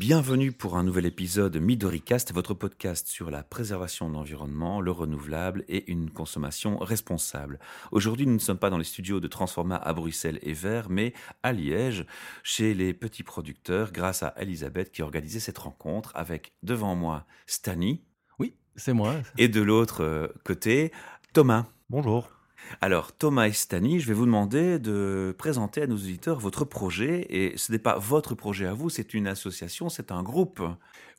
Bienvenue pour un nouvel épisode Midoricast, votre podcast sur la préservation de l'environnement, le renouvelable et une consommation responsable. Aujourd'hui, nous ne sommes pas dans les studios de Transforma à Bruxelles et Vert, mais à Liège, chez les petits producteurs, grâce à Elisabeth qui a organisé cette rencontre avec devant moi Stani. Oui, c'est moi. Et de l'autre euh, côté, Thomas. Bonjour. Alors, Thomas et Stani, je vais vous demander de présenter à nos auditeurs votre projet. Et ce n'est pas votre projet à vous, c'est une association, c'est un groupe.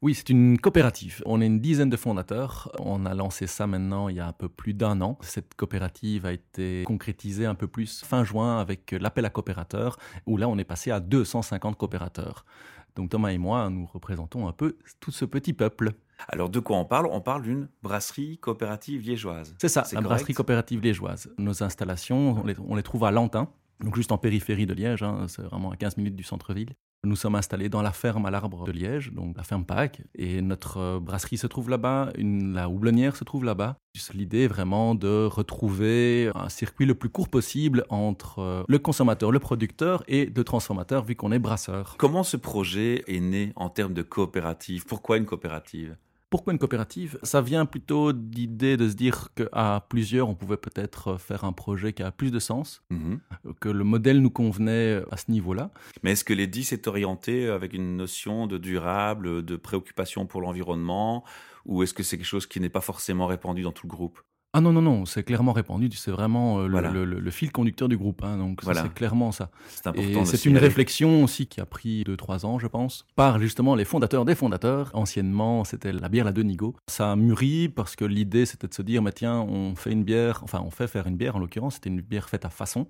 Oui, c'est une coopérative. On est une dizaine de fondateurs. On a lancé ça maintenant il y a un peu plus d'un an. Cette coopérative a été concrétisée un peu plus fin juin avec l'appel à coopérateurs, où là on est passé à 250 coopérateurs. Donc Thomas et moi, nous représentons un peu tout ce petit peuple. Alors de quoi on parle? On parle d'une brasserie coopérative liégeoise. C'est ça, la brasserie coopérative liégeoise. Nos installations, on les, trouve à Lantin, donc juste en périphérie de Liège, hein. c'est vraiment à 15 minutes du centre-ville. Nous sommes installés dans la ferme à l'arbre de Liège, donc la ferme Pâques, et notre euh, brasserie se trouve là-bas, la houblonnière se trouve là-bas. L'idée est vraiment de retrouver un circuit le plus court possible entre euh, le consommateur, le producteur et le transformateur, vu qu'on est brasseur. Comment ce projet est né en termes de coopérative? Pourquoi une coopérative? Pourquoi une coopérative? Ça vient plutôt d'idée de se dire qu'à plusieurs, on pouvait peut-être faire un projet qui a plus de sens, mhm. que le modèle nous convenait à ce niveau-là. Mais est-ce que les 10 est orienté avec une notion de durable, de préoccupation pour l'environnement, ou est-ce que c'est quelque chose qui n'est pas forcément répandu dans tout le groupe? Ah non, non, non, c'est clairement répandu, c'est vraiment euh, le, fil conducteur du groupe, hein, donc c'est clairement ça. C'est important. C'est une réflexion aussi qui a pris 2-3 ans, je pense, par justement les fondateurs des fondateurs. Anciennement, c'était la bière La Denigo. Ça a mûri parce que l'idée, c'était de se dire, mais tiens, on fait une bière, enfin, on fait faire une bière, en l'occurrence, c'était une bière faite à façon.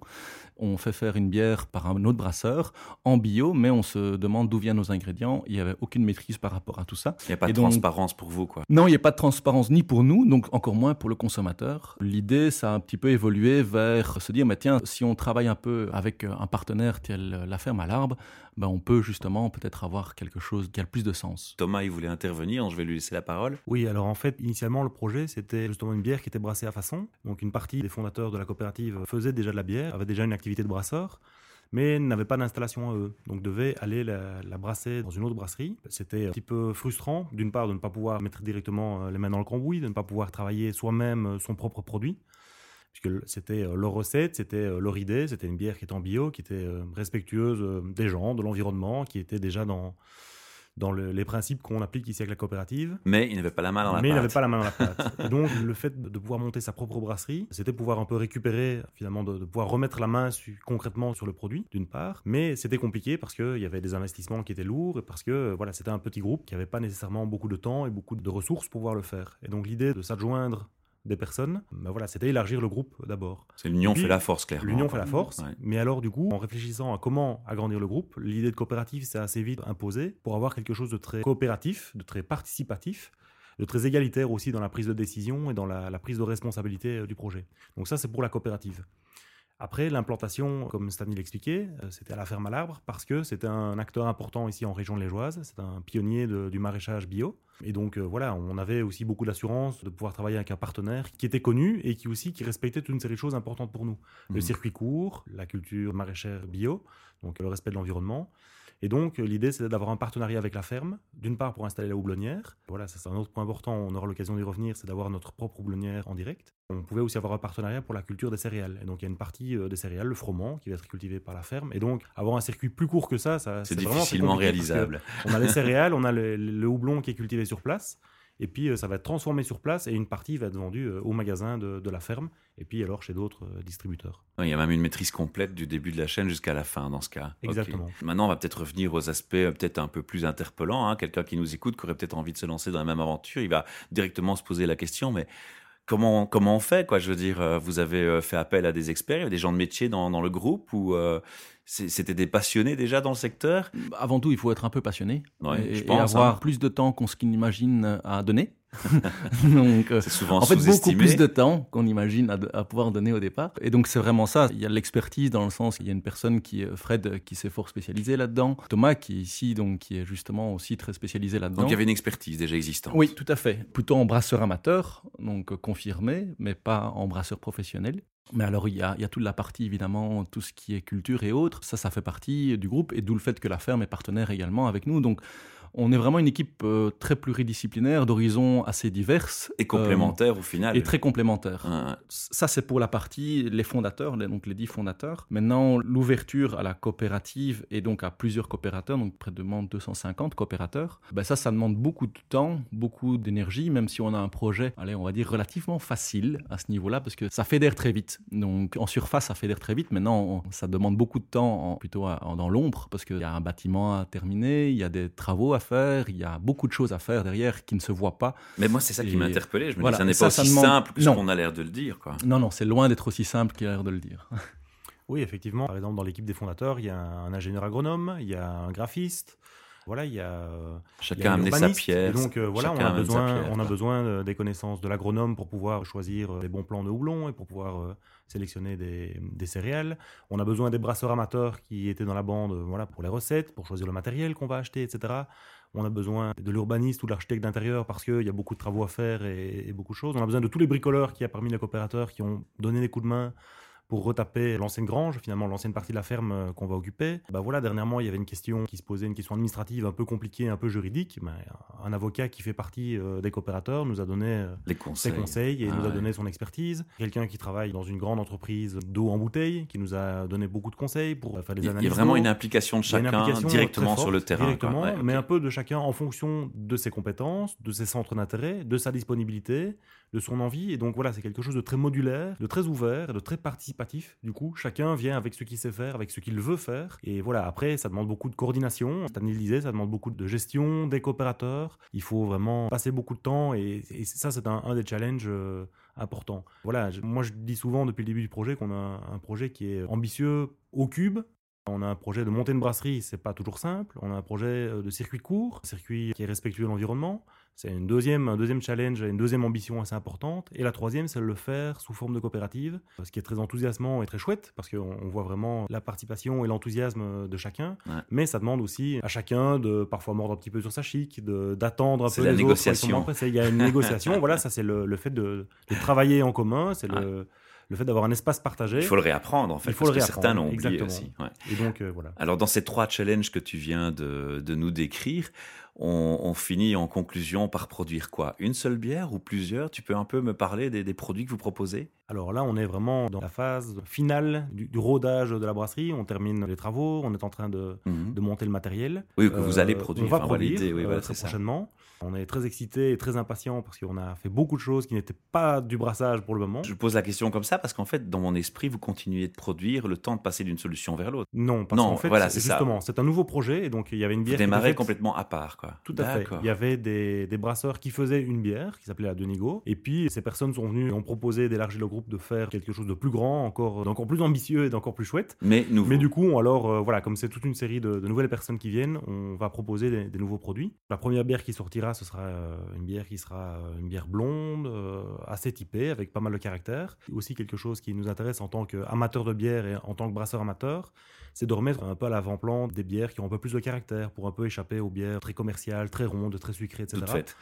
On fait faire une bière par un autre brasseur, en bio, mais on se demande d'où viennent nos ingrédients. Il n'y avait aucune maîtrise par rapport à tout ça. Il n'y a pas de transparence pour vous, quoi. Non, il n'y a pas de transparence ni pour nous, donc encore moins pour le consommateur. L'idée, ça a un petit peu évolué vers se dire, mais tiens, si on travaille un peu avec un partenaire tel la ferme à l'arbre, ben on peut justement peut-être avoir quelque chose qui a le plus de sens. Thomas, il voulait intervenir, je vais lui laisser la parole. Oui, alors en fait, initialement, le projet, c'était justement une bière qui était brassée à façon. Donc une partie des fondateurs de la coopérative faisait déjà de la bière, avait déjà une activité de brasseur mais n'avaient pas d'installation à eux. Donc devaient aller la, brasser dans une autre brasserie. C'était un petit peu frustrant, d'une part, de ne pas pouvoir mettre directement euh, les mains dans le cambouis, de ne pas pouvoir travailler soi-même euh, son propre produit. Puisque c'était euh, leur recette, c'était leur idée, c'était une bière qui était en bio, qui était respectueuse des gens, de l'environnement, qui était déjà dans, dans les principes qu'on applique ici avec la coopérative. Mais il n'avait pas la main dans la Mais il n'avait pas la main dans la pâte. et donc, le fait de pouvoir monter sa propre brasserie, c'était pouvoir un peu récupérer, finalement, de, pouvoir remettre la main concrètement sur le produit, d'une part. Mais c'était compliqué parce qu'il y avait des investissements qui étaient lourds et parce que, voilà, c'était un petit groupe qui n'avait pas nécessairement beaucoup de temps et beaucoup de ressources pour pouvoir le faire. Et donc, l'idée de s'adjoindre des personnes, ben voilà, c'était élargir le groupe d'abord. C'est l'union fait la force, clairement. L'union fait la force. Mais alors, du coup, en réfléchissant à comment agrandir le groupe, l'idée de coopérative s'est assez vite imposée pour avoir quelque chose de très coopératif, de très participatif, de très égalitaire aussi dans la prise de décision et dans la, la prise de responsabilité euh, du projet. Donc ça, c'est pour la coopérative. Après, l'implantation, comme Stanley l'expliquait, euh, c'était à la ferme à l'arbre parce que c'était un acteur important ici en région liégeoise. C'est un pionnier du maraîchage bio. Et donc, euh, voilà, on avait aussi beaucoup d'assurance de pouvoir travailler avec un partenaire qui était connu et qui aussi qui respectait toute une série de choses importantes pour nous. Le mmh. circuit court, la culture maraîchère bio, donc le respect de l'environnement, et donc, l'idée, c'était d'avoir un partenariat avec la ferme, d'une part pour installer la houblonnière. Voilà, ça c'est un autre point important, on aura l'occasion d'y revenir, c'est d'avoir notre propre houblonnière en direct. On pouvait aussi avoir un partenariat pour la culture des céréales. Et donc, il y a une partie euh, des céréales, le froment, qui va être cultivé par la ferme. Et donc, avoir un circuit plus court que ça, ça c'est difficilement réalisable. On a les céréales, on a le houblon qui est cultivé sur place. Et puis, euh, ça va être transformé sur place et une partie va être vendue euh, au magasin de, la ferme et puis alors chez d'autres euh, distributeurs. Il y a même une maîtrise complète du début de la chaîne jusqu'à la fin dans ce cas. Exactement. Maintenant, on va peut-être revenir aux aspects peut-être un peu plus interpellants. Hein. Quelqu'un qui nous écoute, qui aurait peut-être envie de se lancer dans la même aventure, il va directement se poser la question, mais comment, comment on fait quoi? Je veux dire, vous avez fait appel à des experts, il y a des gens de métier dans, dans le groupe ou c'était des passionnés déjà dans le secteur? Avant tout, il faut être un peu passionné et, je pense, avoir hein. plus de temps qu'on ce qu'il imagine à donner. donc, euh, c'est souvent en fait, beaucoup plus de temps qu'on imagine à, pouvoir donner au départ. Et donc, c'est vraiment ça. Il y a l'expertise dans le sens, il y a une personne qui, Fred, qui s'est fort spécialisé là-dedans. Thomas, qui est ici, donc, qui est justement aussi très spécialisé là-dedans. Donc, il y avait une expertise déjà existante. Oui, tout à fait. Plutôt en brasseur amateur, donc confirmé, mais pas en brasseur professionnel. Mais alors, il y, a, il y, a, toute la partie, évidemment, tout ce qui est culture et autres. Ça, ça fait partie du groupe, et d'où le fait que la ferme est partenaire également avec nous. Donc, On est vraiment une équipe euh, très pluridisciplinaire, d'horizons assez diverses. Et complémentaires au final. Et très complémentaires. Ça, c'est pour la partie, les fondateurs, donc les dix fondateurs. Maintenant, l'ouverture à la coopérative et donc à plusieurs coopérateurs, donc près de 250 coopérateurs, ben ça, ça demande beaucoup de temps, beaucoup d'énergie, même si on a un projet, allez, on va dire relativement facile à ce niveau-là, parce que ça fédère très vite. Donc en surface, ça fédère très vite. Maintenant, ça demande beaucoup de temps plutôt dans l'ombre, parce qu'il y a un bâtiment à terminer, il y a des travaux à faire, il y a beaucoup de choses à faire derrière qui ne se voient pas. Mais moi, c'est ça qui m'a interpellé. Je me dis, ça n'est pas aussi simple que ce qu'on a l'air de le dire. Quoi. Non, non, c'est loin d'être aussi simple qu'il a l'air de le dire. Oui, effectivement. Par exemple, dans l'équipe des fondateurs, il y a un ingénieur agronome, il y a un graphiste, voilà, il y a euh, chacun a amené sa pierre. donc euh, voilà, on a besoin, on a besoin des connaissances de l'agronome pour pouvoir choisir les bons plants de houblon et pour pouvoir euh, sélectionner des, des, céréales. On a besoin des brasseurs amateurs qui étaient dans la bande, voilà, pour les recettes, pour choisir le matériel qu'on va acheter, etc. On a besoin de l'urbaniste ou de l'architecte d'intérieur parce qu'il y a beaucoup de travaux à faire et, et, beaucoup de choses. On a besoin de tous les bricoleurs qui y a parmi les coopérateurs qui ont donné des coups de main pour retaper l'ancienne grange, finalement l'ancienne partie de la ferme euh, qu'on va occuper. Bah voilà, dernièrement, il y avait une question qui se posait, une question administrative un peu compliquée, un peu juridique. Mais un avocat qui fait partie euh, des coopérateurs nous a donné euh, Les conseils. ses conseils et ah nous a donné son expertise. Quelqu'un qui travaille dans une grande entreprise d'eau en bouteille, qui nous a donné beaucoup de conseils pour faire des analyses. Il y a vraiment une implication de chacun directement sur le terrain. Directement, mais un peu de chacun en fonction de ses compétences, de ses centres d'intérêt, de sa disponibilité, de son envie. Et donc voilà, c'est quelque chose de très modulaire, de très ouvert, de très participatif. Du coup, chacun vient avec ce qu'il sait faire, avec ce qu'il veut faire. Et voilà, après, ça demande beaucoup de coordination. Stanley disait, ça demande beaucoup de gestion des coopérateurs. Il faut vraiment passer beaucoup de temps. Et, ça, c'est un, des challenges euh, importants. Voilà, moi je dis souvent depuis le début du projet qu'on a un projet qui est ambitieux au cube, on a un projet de monter une brasserie, c'est pas toujours simple. On a un projet euh, de circuit court, circuit qui est respectueux de l'environnement. C'est une deuxième, un deuxième challenge, une deuxième ambition assez importante. Et la troisième, c'est de le faire sous forme de coopérative, ce qui est très enthousiasmant et très chouette, parce qu'on voit vraiment la participation et l'enthousiasme de chacun. Mais ça demande aussi à chacun de parfois mordre un petit peu sur sa chic, d'attendre un peu la négociation. Il y a une négociation. voilà, ça c'est le, fait de, travailler en commun, c'est le le fait d'avoir un espace partagé. Il faut le réapprendre en fait, il faut parce le que certains l'ont oublié aussi. Et donc euh, voilà. Alors dans ces trois challenges que tu viens de, de nous décrire, on, finit en conclusion par produire quoi? Une seule bière ou plusieurs? Tu peux un peu me parler des, produits que vous proposez? Alors là, on est vraiment dans la phase finale du, rodage de la brasserie. On termine les travaux, on est en train de, mhm. monter le matériel. Oui, que vous allez produire. On va produire oui, euh, très prochainement. On est très excité et très impatient parce qu'on a fait beaucoup de choses qui n'étaient pas du brassage pour le moment. Je pose la question comme ça parce qu'en fait, dans mon esprit, vous continuez de produire le temps de passer d'une solution vers l'autre. Non, parce qu'en fait, voilà, c'est justement, c'est un nouveau projet et donc il y avait une bière. Vous démarrez complètement à part, quoi. Tout à fait. Il y avait des, brasseurs qui faisaient une bière qui s'appelait la Denigo. Et puis, ces personnes sont venues et ont proposé d'élargir le groupe, de faire quelque chose de plus grand, encore, d'encore plus ambitieux et d'encore plus chouette. Mais, Mais du coup, alors, euh, voilà, comme c'est toute une série de, nouvelles personnes qui viennent, on va proposer des, nouveaux produits. La première bière qui sortira, ce sera euh, une bière qui sera euh, une bière blonde, assez typée, avec pas mal de caractère. Aussi quelque chose qui nous intéresse en tant qu'amateur de bière et en tant que brasseur amateur, c'est de remettre un peu à l'avant-plan des bières qui ont un peu plus de caractère pour un peu échapper aux bières très commerciales, très rondes, très sucrées, etc. Toutes faites.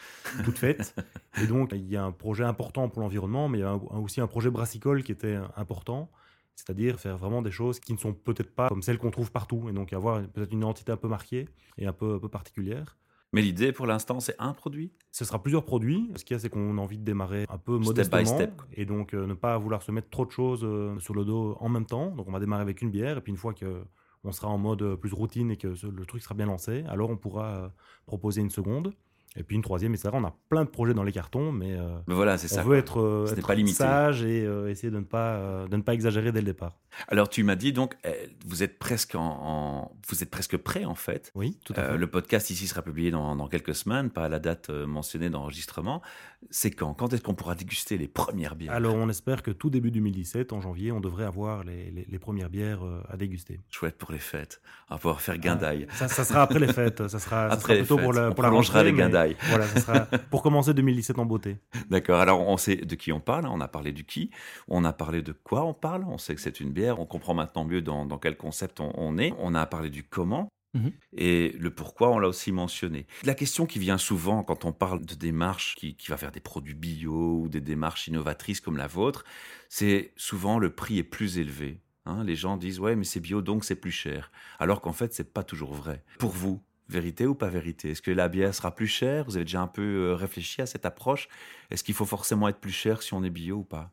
Toutes faites. Et donc, il y a un projet important pour l'environnement, mais il y a aussi un projet brassicole qui était important c'est-à-dire faire vraiment des choses qui ne sont peut-être pas comme celles qu'on trouve partout, et donc avoir peut-être une identité un peu marquée et un peu, un peu particulière. Mais l'idée pour l'instant, c'est un produit? Ce sera plusieurs produits. Ce qu'il y a, c'est qu'on a envie de démarrer un peu modestement. Step Et donc, euh, ne pas vouloir se mettre trop de choses euh, sur le dos en même temps. Donc, on va démarrer avec une bière. Et puis, une fois qu'on sera en mode euh, plus routine et que le truc sera bien lancé, alors on pourra proposer une seconde. Et puis une troisième, etc. On a plein de projets dans les cartons, mais, euh, voilà, c'est on veut être, euh, pas sage et euh, essayer de ne, pas, de ne pas exagérer dès le départ. Alors tu m'as dit donc, vous êtes presque en, vous êtes presque prêt en fait. Oui, tout à fait. le podcast ici sera publié dans, dans, quelques semaines, pas à la date mentionnée d'enregistrement. C'est quand? Quand est-ce qu'on pourra déguster les premières bières? Alors on espère que tout début 2017, en janvier, on devrait avoir les, les, premières bières à déguster. Chouette pour les fêtes. On va pouvoir faire guindaille. ça, ça, sera après les fêtes. Ça sera, après plutôt pour, la, pour la rentrée. les guindailles. Voilà, ça sera pour commencer 2017 en beauté. D'accord. Alors, on sait de qui on parle. On a parlé du qui. On a parlé de quoi on parle. On sait que c'est une bière. On comprend maintenant mieux dans, quel concept on, est. On a parlé du comment. Mhm. Et le pourquoi, on l'a aussi mentionné. La question qui vient souvent quand on parle de démarche qui, qui va faire des produits bio ou des démarches innovatrices comme la vôtre, c'est souvent le prix est plus élevé. Hein. les gens disent ouais mais c'est bio donc c'est plus cher. Alors qu'en fait c'est pas toujours vrai. Pour vous, Vérité ou pas vérité? Est-ce que la bière sera plus chère? Vous avez déjà un peu euh, réfléchi à cette approche? Est-ce qu'il faut forcément être plus cher si on est bio ou pas?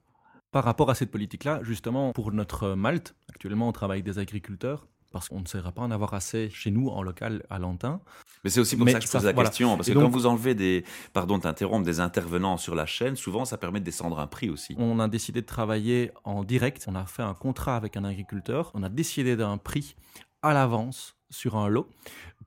Par rapport à cette politique-là, justement, pour notre Malte, actuellement on travaille avec des agriculteurs parce qu'on ne saura pas en avoir assez chez nous en local à Lantin. Mais c'est aussi pour ça que je pose la question, parce que quand vous enlevez des, pardon d'interrompre, des intervenants sur la chaîne, souvent ça permet de descendre un prix aussi. On a décidé de travailler en direct, on a fait un contrat avec un agriculteur, on a décidé d'un prix à l'avance sur un lot,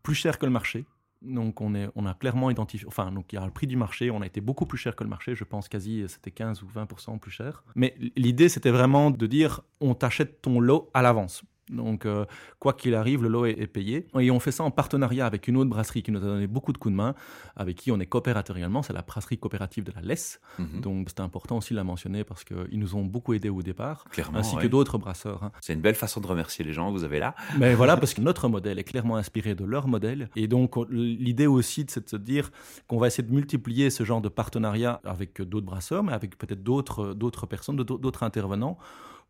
plus cher que le marché. Donc on, est, on a clairement identifié, enfin donc il y a le prix du marché, on a été beaucoup plus cher que le marché, je pense quasi c'était 15 ou 20% plus cher. Mais l'idée c'était vraiment de dire on t'achète ton lot à l'avance. Donc, euh, quoi qu'il arrive, le lot est, payé. Et on fait ça en partenariat avec une autre brasserie qui nous a donné beaucoup de coups de main, avec qui on est coopérateur également. C'est la brasserie coopérative de la Lesse. Mhm. Donc, c'est important aussi de la mentionner parce qu'ils nous ont beaucoup aidés au départ, ainsi que d'autres brasseurs. Hein. C'est une belle façon de remercier les gens que vous avez là. Mais voilà, parce que notre modèle est clairement inspiré de leur modèle. Et donc, l'idée aussi, c'est de se dire qu'on va essayer de multiplier ce genre de partenariat avec d'autres brasseurs, mais avec peut-être d'autres personnes, d'autres intervenants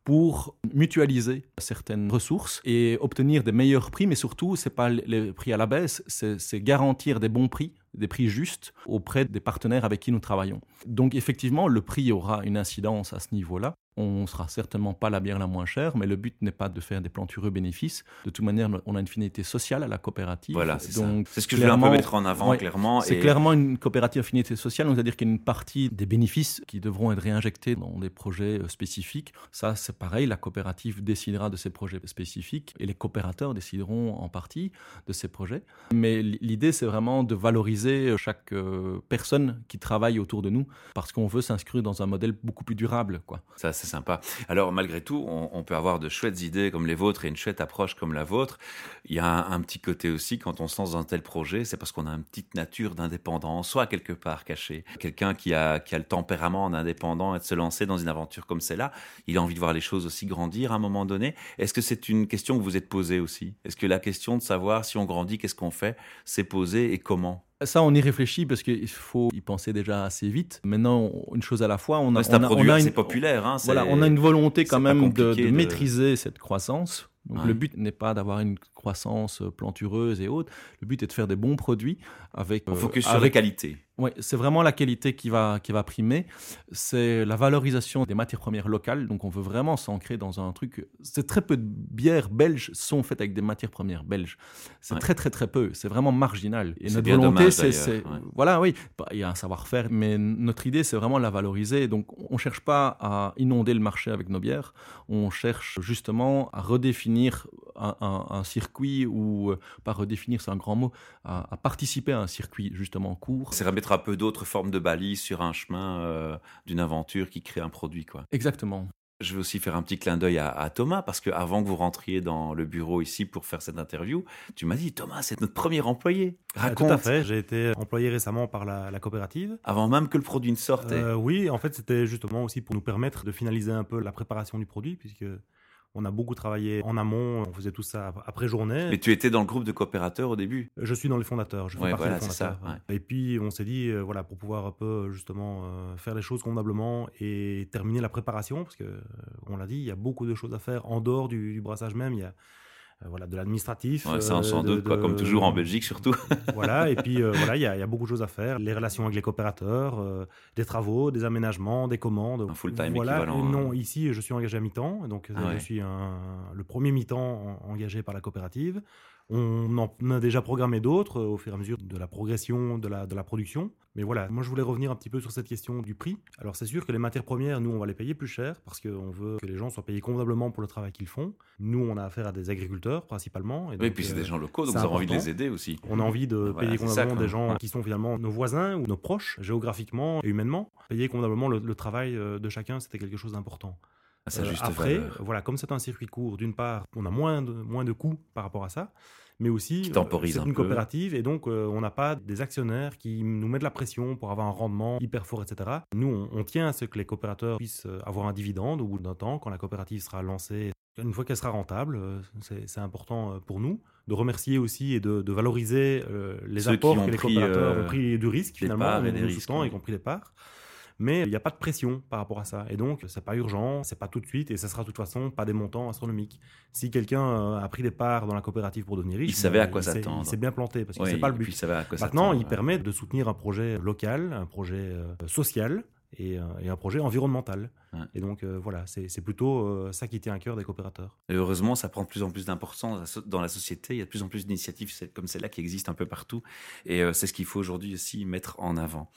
pour mutualiser certaines ressources et obtenir des meilleurs prix, mais surtout, ce n'est pas les prix à la baisse, c'est garantir des bons prix des prix justes auprès des partenaires avec qui nous travaillons. Donc effectivement, le prix aura une incidence à ce niveau-là. On ne sera certainement pas la bière la moins chère, mais le but n'est pas de faire des plantureux bénéfices. De toute manière, on a une finalité sociale à la coopérative. Voilà, c'est C'est ce que je voulais un peu mettre en avant, clairement. C'est clairement une coopérative finalité sociale, c'est-à-dire qu'il y a une partie des bénéfices qui devront être réinjectés dans des projets euh, spécifiques. Ça, c'est pareil, la coopérative décidera de ces projets spécifiques et les coopérateurs décideront en partie de ces projets. Mais l'idée, c'est vraiment de valoriser euh, chaque euh, personne qui travaille autour de nous parce qu'on veut s'inscrire dans un modèle beaucoup plus durable. Quoi. Ça, c'est sympa. Alors, malgré tout, on, peut avoir de chouettes idées comme les vôtres et une chouette approche comme la vôtre. Il y a un, petit côté aussi, quand on se lance dans un tel projet, c'est parce qu'on a une petite nature d'indépendant, soit quelque part caché. Quelqu'un qui a, qui a le tempérament d'indépendant et de se lancer dans une aventure comme celle-là, il a envie de voir les choses aussi grandir à un moment donné. Est-ce que c'est une question que vous êtes posée aussi? Est-ce que la question de savoir si on grandit, qu'est-ce qu'on fait, s'est posée et comment? Ça, on y réfléchit parce qu'il faut y penser déjà assez vite. Maintenant, une chose à la fois, on a, on a, on a une, populaire. Hein, voilà, on a une volonté quand même de, maîtriser cette croissance. Donc le but n'est pas d'avoir une croissance plantureuse et autres. Le but est de faire des bons produits avec. On focus sur la qualité. Oui, c'est vraiment la qualité qui va, qui va primer. C'est la valorisation des matières premières locales. Donc, on veut vraiment s'ancrer dans un truc. C'est très peu de bières belges sont faites avec des matières premières belges. C'est très, très, très peu. C'est vraiment marginal. Et notre volonté, c'est. Voilà, oui. Il y a un savoir-faire, mais notre idée, c'est vraiment la valoriser. Donc, on ne cherche pas à inonder le marché avec nos bières. On cherche justement à redéfinir un, circuit ou, euh, pas redéfinir, c'est un grand mot, à, participer à un circuit justement court. C'est remettre un peu d'autres formes de balises sur un chemin euh, d'une aventure qui crée un produit. quoi. Exactement. Je vais aussi faire un petit clin d'œil à, Thomas, parce que avant que vous rentriez dans le bureau ici pour faire cette interview, tu m'as dit Thomas, c'est notre premier employé. Raconte. tout à fait, j'ai été employé récemment par la, coopérative. Avant même que le produit ne sorte. Euh, oui, en fait, c'était justement aussi pour nous permettre de finaliser un peu la préparation du produit, puisque on a beaucoup travaillé en amont, on faisait tout ça après journée. Mais tu étais dans le groupe de coopérateurs au début? Je suis dans les fondateurs, je fais partie des fondateurs. Et puis on s'est dit, euh, voilà, pour pouvoir un peu justement euh, faire les choses convenablement et terminer la préparation, parce que euh, on l'a dit, il y a beaucoup de choses à faire en dehors du, du brassage même. Il y a voilà, de l'administratif. Ouais, ça, sans doute, quoi, comme toujours en Belgique surtout. voilà, et puis euh, voilà, il y, a beaucoup de choses à faire. Les relations avec les coopérateurs, euh, des travaux, des aménagements, des commandes. Un full-time voilà. équivalent. Non, ici, je suis engagé à mi-temps. Donc, ah je suis un, le premier mi-temps engagé par la coopérative. On en a déjà programmé d'autres au fur et à mesure de la progression de la, de la production. Mais voilà, moi je voulais revenir un petit peu sur cette question du prix. Alors c'est sûr que les matières premières, nous on va les payer plus cher parce qu'on veut que les gens soient payés convenablement pour le travail qu'ils font. Nous on a affaire à des agriculteurs principalement. Et oui, puis c'est des gens locaux, donc vous avez envie de les aider aussi. On a envie de payer convenablement des gens qui sont finalement nos voisins ou nos proches, géographiquement et humainement. Payer convenablement le, travail euh, de chacun, c'était quelque chose d'important. Euh, après, voilà, comme c'est un circuit court, d'une part, on a moins de, moins de coûts par rapport à ça mais aussi euh, c'est une coopérative et donc euh, on n'a pas des actionnaires qui nous mettent de la pression pour avoir un rendement hyper fort, etc. Nous, on, tient à ce que les coopérateurs puissent euh, avoir un dividende au bout d'un temps, quand la coopérative sera lancée. Une fois qu'elle sera rentable, c'est important pour nous de remercier aussi et de, valoriser les apports que les coopérateurs ont pris du risque finalement, et des risques, y compris les parts. Mais il n'y a pas de pression par rapport à ça. Et donc, c'est pas urgent, c'est pas tout de suite, et ça sera de toute façon pas des montants astronomiques. Si quelqu'un euh, a pris des parts dans la coopérative pour devenir riche, il savait à quoi s'attendre. Il s'est bien planté parce que c'est pas le but. Maintenant, il permet de soutenir un projet local, un projet euh, social euh, et, un projet environnemental. Et donc voilà, c'est plutôt ça qui tient à cœur des coopérateurs. Et heureusement, ça prend de plus en plus d'importance dans la société. Il y a de plus en plus d'initiatives comme celle-là qui existent un peu partout. Et c'est ce qu'il faut aujourd'hui aussi mettre en avant.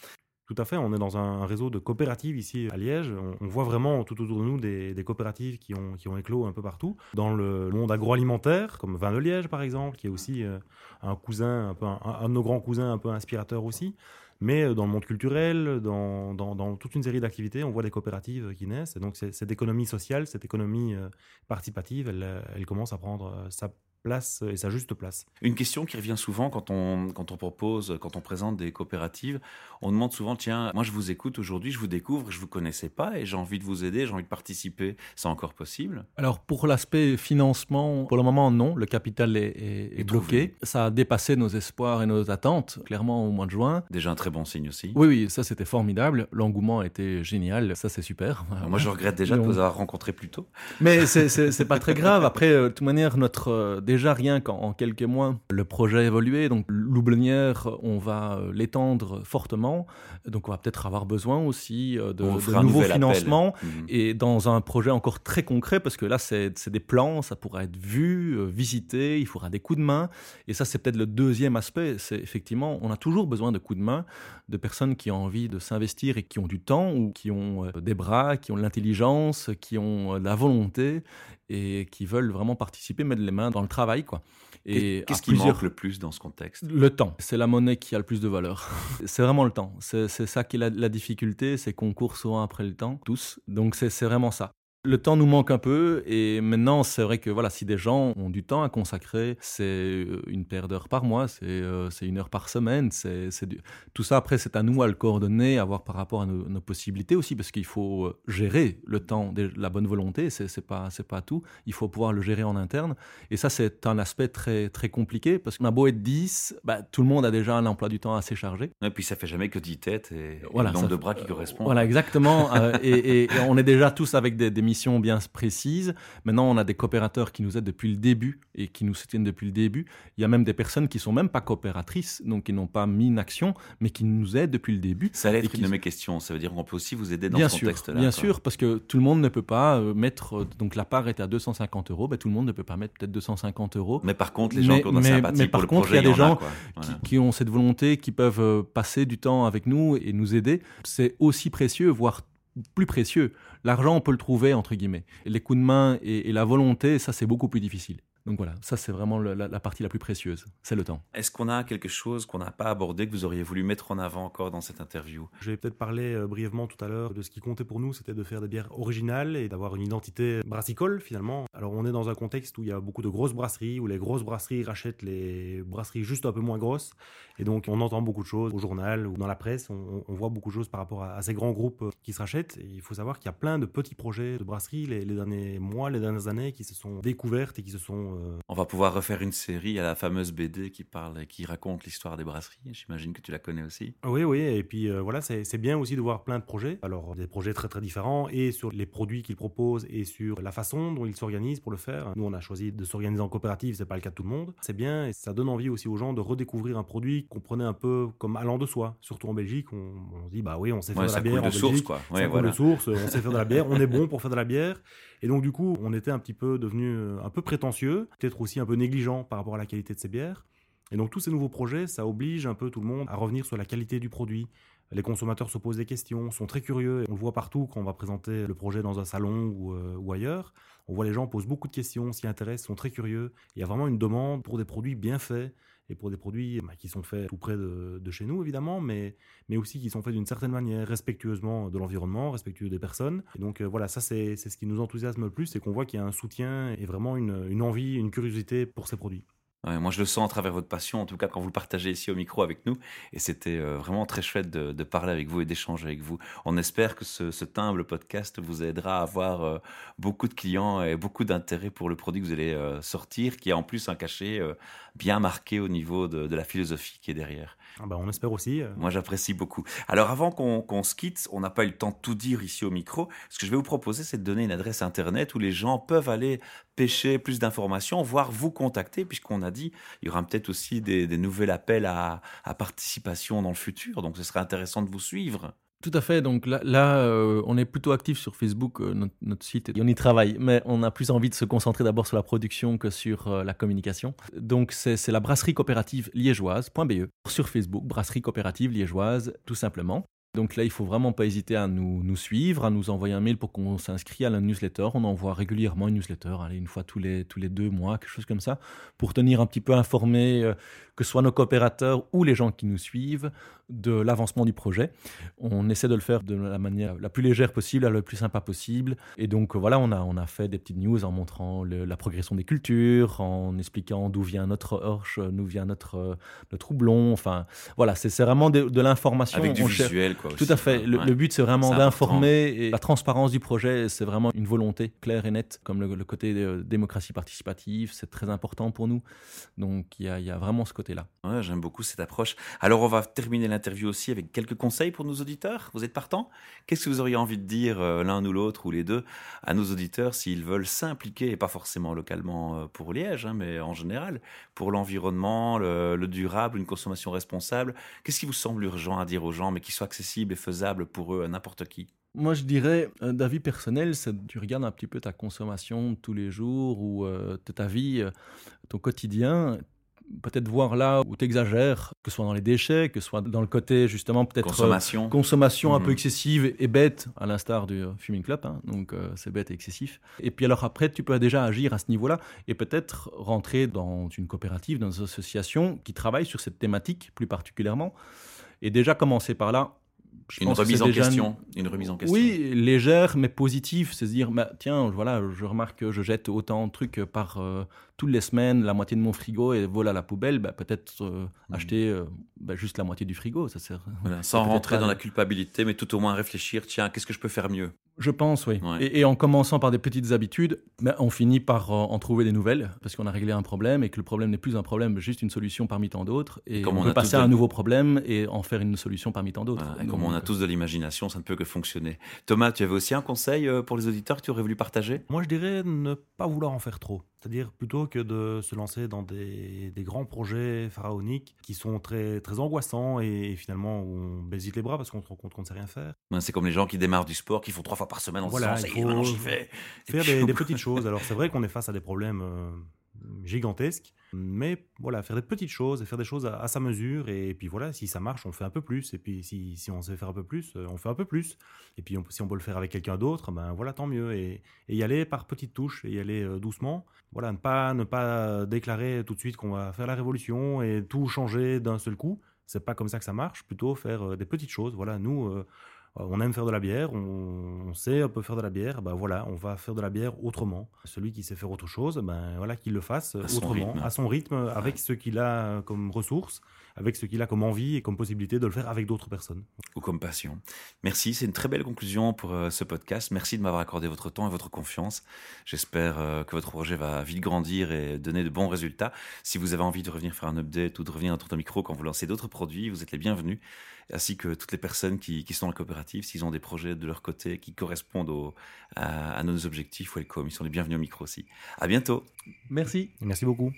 Tout à fait, on est dans un réseau de coopératives ici à Liège. On, voit vraiment tout autour de nous des, coopératives qui ont, qui ont éclos un peu partout. Dans le monde agroalimentaire, comme Vin de Liège par exemple, qui est aussi euh, un cousin, un, peu un, de nos grands cousins un peu inspirateurs aussi. Mais euh, dans le monde culturel, dans, dans, toute une série d'activités, on voit des coopératives qui naissent. Et donc cette économie sociale, cette économie euh, participative, elle, elle commence à prendre sa place et sa juste place. Une question qui revient souvent quand on, quand on propose, quand on présente des coopératives, on demande souvent, tiens, moi je vous écoute aujourd'hui, je vous découvre, je vous connaissais pas et j'ai envie de vous aider, j'ai envie de participer. C'est encore possible? Alors pour l'aspect financement, pour le moment non, le capital est, bloqué. Ça a dépassé nos espoirs et nos attentes, clairement au mois de juin. Déjà un très bon signe aussi. Oui, oui, ça c'était formidable. L'engouement été génial, ça c'est super. moi je regrette déjà de vous avoir rencontré plus tôt. Mais c'est pas très grave. Après, euh, de toute manière, notre euh, déjà rien qu'en quelques mois, le projet a évolué. Donc l'oublenière, on va euh, l'étendre fortement. Donc on va peut-être avoir besoin aussi euh, de, nouveaux financements mhm. et dans un projet encore très concret parce que là c'est des plans, ça pourra être vu, euh, visité, il faudra des coups de main. Et ça c'est peut-être le deuxième aspect. C'est effectivement, on a toujours besoin de coups de main, de personnes qui ont envie de s'investir et qui ont du temps ou qui ont des bras, qui ont l'intelligence, qui ont la volonté et qui veulent vraiment participer, mettre les mains dans le travail. Quoi. Et Qu'est-ce qui manque le plus dans ce contexte? Le temps. C'est la monnaie qui a le plus de valeur. c'est vraiment le temps. C'est ça qui est la, la difficulté, c'est qu'on court souvent après le temps, tous. Donc c'est vraiment ça. Le temps nous manque un peu et maintenant c'est vrai que voilà si des gens ont du temps à consacrer, c'est euh, une paire d'heures par mois, c'est euh, une heure par semaine, c'est tout ça après c'est à nous à le coordonner, à voir par rapport à nos, possibilités aussi parce qu'il faut euh, gérer le temps, de, la bonne volonté, c'est pas c'est pas tout, il faut pouvoir le gérer en interne et ça c'est un aspect très très compliqué parce qu'on a beau être 10, bah, tout le monde a déjà un emploi du temps assez chargé. Et puis ça fait jamais que 10 têtes et, voilà, le nombre de bras qui correspond. Voilà exactement et, on est déjà tous avec des, des bien précise. Maintenant, on a des coopérateurs qui nous aident depuis le début et qui nous soutiennent depuis le début. Il y a même des personnes qui sont même pas coopératrices, donc qui n'ont pas mis une action, mais qui nous aident depuis le début. Ça allait être une de mes questions. Ça veut dire qu'on peut aussi vous aider dans bien ce contexte-là. Bien sûr, parce que tout le monde ne peut pas euh, mettre. Euh, donc la part est à 250 euros. Ben, tout le monde ne peut pas mettre peut-être 250 euros. Mais par contre, les gens qui ont mais, sympathie mais par contre, il y a des gens qui, ont cette volonté, qui peuvent euh, passer du temps avec nous et nous aider. C'est aussi précieux, voire plus précieux. L'argent, on peut le trouver, entre guillemets. Les coups de main et, la volonté, ça, c'est beaucoup plus difficile. Donc voilà, ça c'est vraiment la, partie la plus précieuse, c'est le temps. Est-ce qu'on a quelque chose qu'on n'a pas abordé, que vous auriez voulu mettre en avant encore dans cette interview? Je vais peut-être parler euh, brièvement tout à l'heure de ce qui comptait pour nous, c'était de faire des bières originales et d'avoir une identité brassicole finalement. Alors on est dans un contexte où il y a beaucoup de grosses brasseries, où les grosses brasseries rachètent les brasseries juste un peu moins grosses. Et donc on entend beaucoup de choses au journal ou dans la presse, on, voit beaucoup de choses par rapport à, ces grands groupes euh, qui se rachètent. Et il faut savoir qu'il y a plein de petits projets de brasseries les, les derniers mois, les dernières années qui se sont découvertes et qui se sont euh, On va pouvoir refaire une série à la fameuse BD qui parle, qui raconte l'histoire des brasseries. J'imagine que tu la connais aussi. Oui, oui. Et puis euh, voilà, c'est bien aussi de voir plein de projets. Alors des projets très très différents et sur les produits qu'ils proposent et sur la façon dont ils s'organisent pour le faire. Nous, on a choisi de s'organiser en coopérative. C'est pas le cas de tout le monde. C'est bien et ça donne envie aussi aux gens de redécouvrir un produit qu'on prenait un peu comme allant de soi. Surtout en Belgique, on, on se dit bah oui, on sait faire de la bière en Belgique. Source, quoi. Ouais, voilà. de source. On sait faire de la bière. On est bon pour faire de la bière. Et donc du coup, on était un petit peu devenu euh, un peu prétentieux, peut-être aussi un peu négligent par rapport à la qualité de ces bières. Et donc tous ces nouveaux projets, ça oblige un peu tout le monde à revenir sur la qualité du produit. Les consommateurs se posent des questions, sont très curieux. On le voit partout quand on va présenter le projet dans un salon ou, euh, ou ailleurs. On voit les gens posent beaucoup de questions, s'y intéressent, sont très curieux. Il y a vraiment une demande pour des produits bien faits, et pour des produits bah, qui sont faits tout près de, chez nous, évidemment, mais, mais aussi qui sont faits d'une certaine manière, respectueusement de l'environnement, respectueux des personnes. Et donc euh, voilà, ça c'est ce qui nous enthousiasme le plus, c'est qu'on voit qu'il y a un soutien et vraiment une, une envie, une curiosité pour ces produits. Moi, je le sens à travers votre passion, en tout cas quand vous le partagez ici au micro avec nous. Et c'était euh, vraiment très chouette de, parler avec vous et d'échanger avec vous. On espère que ce, ce humble podcast vous aidera à avoir euh, beaucoup de clients et beaucoup d'intérêt pour le produit que vous allez euh, sortir, qui a en plus un cachet bien marqué au niveau de, la philosophie qui est derrière. Ah bah, on espère aussi. Moi, j'apprécie beaucoup. Alors, avant qu'on se quitte, on n'a pas eu le temps de tout dire ici au micro. Ce que je vais vous proposer, c'est de donner une adresse internet où les gens peuvent aller plus d'informations, voire vous contacter, puisqu'on a dit il y aura peut-être aussi des, nouveaux appels à, participation dans le futur. Donc, ce serait intéressant de vous suivre. Tout à fait. Donc là, là euh, on est plutôt actif sur Facebook, euh, notre, site, et on y travaille. Mais on a plus envie de se concentrer d'abord sur la production que sur euh, la communication. Donc c'est la brasserie coopérative liégeoise.be sur Facebook, brasserie coopérative liégeoise, tout simplement. Donc là, il faut vraiment pas hésiter à nous, nous suivre, à nous envoyer un mail pour qu'on s'inscrit à la newsletter. On envoie régulièrement une newsletter, allez, une fois tous les, tous les deux mois, quelque chose comme ça, pour tenir un petit peu informé, euh, que ce soit nos coopérateurs ou les gens qui nous suivent, de l'avancement du projet. On essaie de le faire de la manière la plus légère possible, la plus sympa possible. Et donc voilà, on a, on a fait des petites news en montrant la progression des cultures, en expliquant d'où vient notre orche, d'où vient notre, notre houblon. Enfin, voilà, c'est vraiment de, l'information. Avec du visuel, quoi. Tout à fait. Le, but, c'est vraiment d'informer. Et la transparence du projet, c'est vraiment une volonté claire et nette, comme le, côté de démocratie participative, c'est très important pour nous. Donc il y a, y a, vraiment ce côté-là. Ouais, J'aime beaucoup cette approche. Alors on va terminer l'interview aussi avec quelques conseils pour nos auditeurs. Vous êtes partant Qu'est-ce que vous auriez envie de dire euh, l'un ou l'autre ou les deux à nos auditeurs s'ils veulent s'impliquer, et pas forcément localement euh, pour Liège, hein, mais en général, pour l'environnement, le, le durable, une consommation responsable? Qu'est-ce qui vous semble urgent à dire aux gens, mais qui soit accessible et faisable pour eux, à n'importe qui? Moi, je dirais, euh, d'avis personnel, c'est tu regardes un petit peu ta consommation tous les jours ou ta vie, ton quotidien peut-être voir là où tu exagères, que ce soit dans les déchets, que ce soit dans le côté justement peut-être consommation, consommation un peu mhm. excessive et bête, à l'instar du euh, fuming club, hein. donc euh, c'est bête et excessif. Et puis alors après, tu peux déjà agir à ce niveau-là et peut-être rentrer dans une coopérative, dans une association qui travaille sur cette thématique plus particulièrement. Et déjà commencer par là, une remise en question. Une remise en question. Oui, légère mais positive. C'est à dire, bah, tiens, voilà, je remarque que je jette autant de trucs par euh, toutes les semaines, la moitié de mon frigo et vole à la poubelle. Bah, peut-être euh, mm. acheter euh, bah, juste la moitié du frigo. Ça sert. sans rentrer dans la culpabilité, mais tout au moins réfléchir. Tiens, qu'est-ce que je peux faire mieux? Je pense, oui. Et, en commençant par des petites habitudes, on finit par en trouver des nouvelles, parce qu'on a réglé un problème et que le problème n'est plus un problème, juste une solution parmi tant d'autres. Et, on, peut passer à un nouveau problème et en faire une solution parmi tant d'autres. comme on a tous de l'imagination, ça ne peut que fonctionner. Thomas, tu avais aussi un conseil euh, pour les auditeurs que tu aurais voulu partager? Moi, je dirais ne pas vouloir en faire trop. C'est-à-dire plutôt que de se lancer dans des, grands projets pharaoniques qui sont très, très angoissants et, finalement on baisite les bras parce qu'on se rend compte qu'on ne sait rien faire. Ben, c'est comme les gens qui démarrent du sport, qui font trois fois par semaine en voilà, se il faut faire des, petites choses. Alors c'est vrai qu'on est face à des problèmes euh, gigantesques. Mais voilà, faire des petites choses et faire des choses à, sa mesure. Et, puis voilà, si ça marche, on fait un peu plus. Et puis si, si, on sait faire un peu plus, euh, on fait un peu plus. Et puis si on peut le faire avec quelqu'un d'autre, ben voilà, tant mieux. Et, y aller par petites touches et y aller euh, doucement. Voilà, ne pas, ne pas déclarer tout de suite qu'on va faire la révolution et tout changer d'un seul coup. C'est pas comme ça que ça marche. Plutôt faire euh, des petites choses. Voilà, nous on aime faire de la bière, on, sait un peu faire de la bière, ben voilà, on va faire de la bière autrement. Celui qui sait faire autre chose, ben voilà, qu'il le fasse autrement, à son rythme, avec ce qu'il a comme ressources, avec ce qu'il a comme envie et comme possibilité de le faire avec d'autres personnes. Ou comme passion. Merci, c'est une très belle conclusion pour euh, ce podcast. Merci de m'avoir accordé votre temps et votre confiance. J'espère euh, que votre projet va vite grandir et donner de bons résultats. Si vous avez envie de revenir faire un update ou de revenir dans ton micro quand vous lancez d'autres produits, vous êtes les bienvenus ainsi que toutes les personnes qui, sont dans la coopérative, s'ils ont des projets de leur côté qui correspondent à, à, nos objectifs, welcome, ils sont les bienvenus au micro aussi. À bientôt. Merci. Merci beaucoup.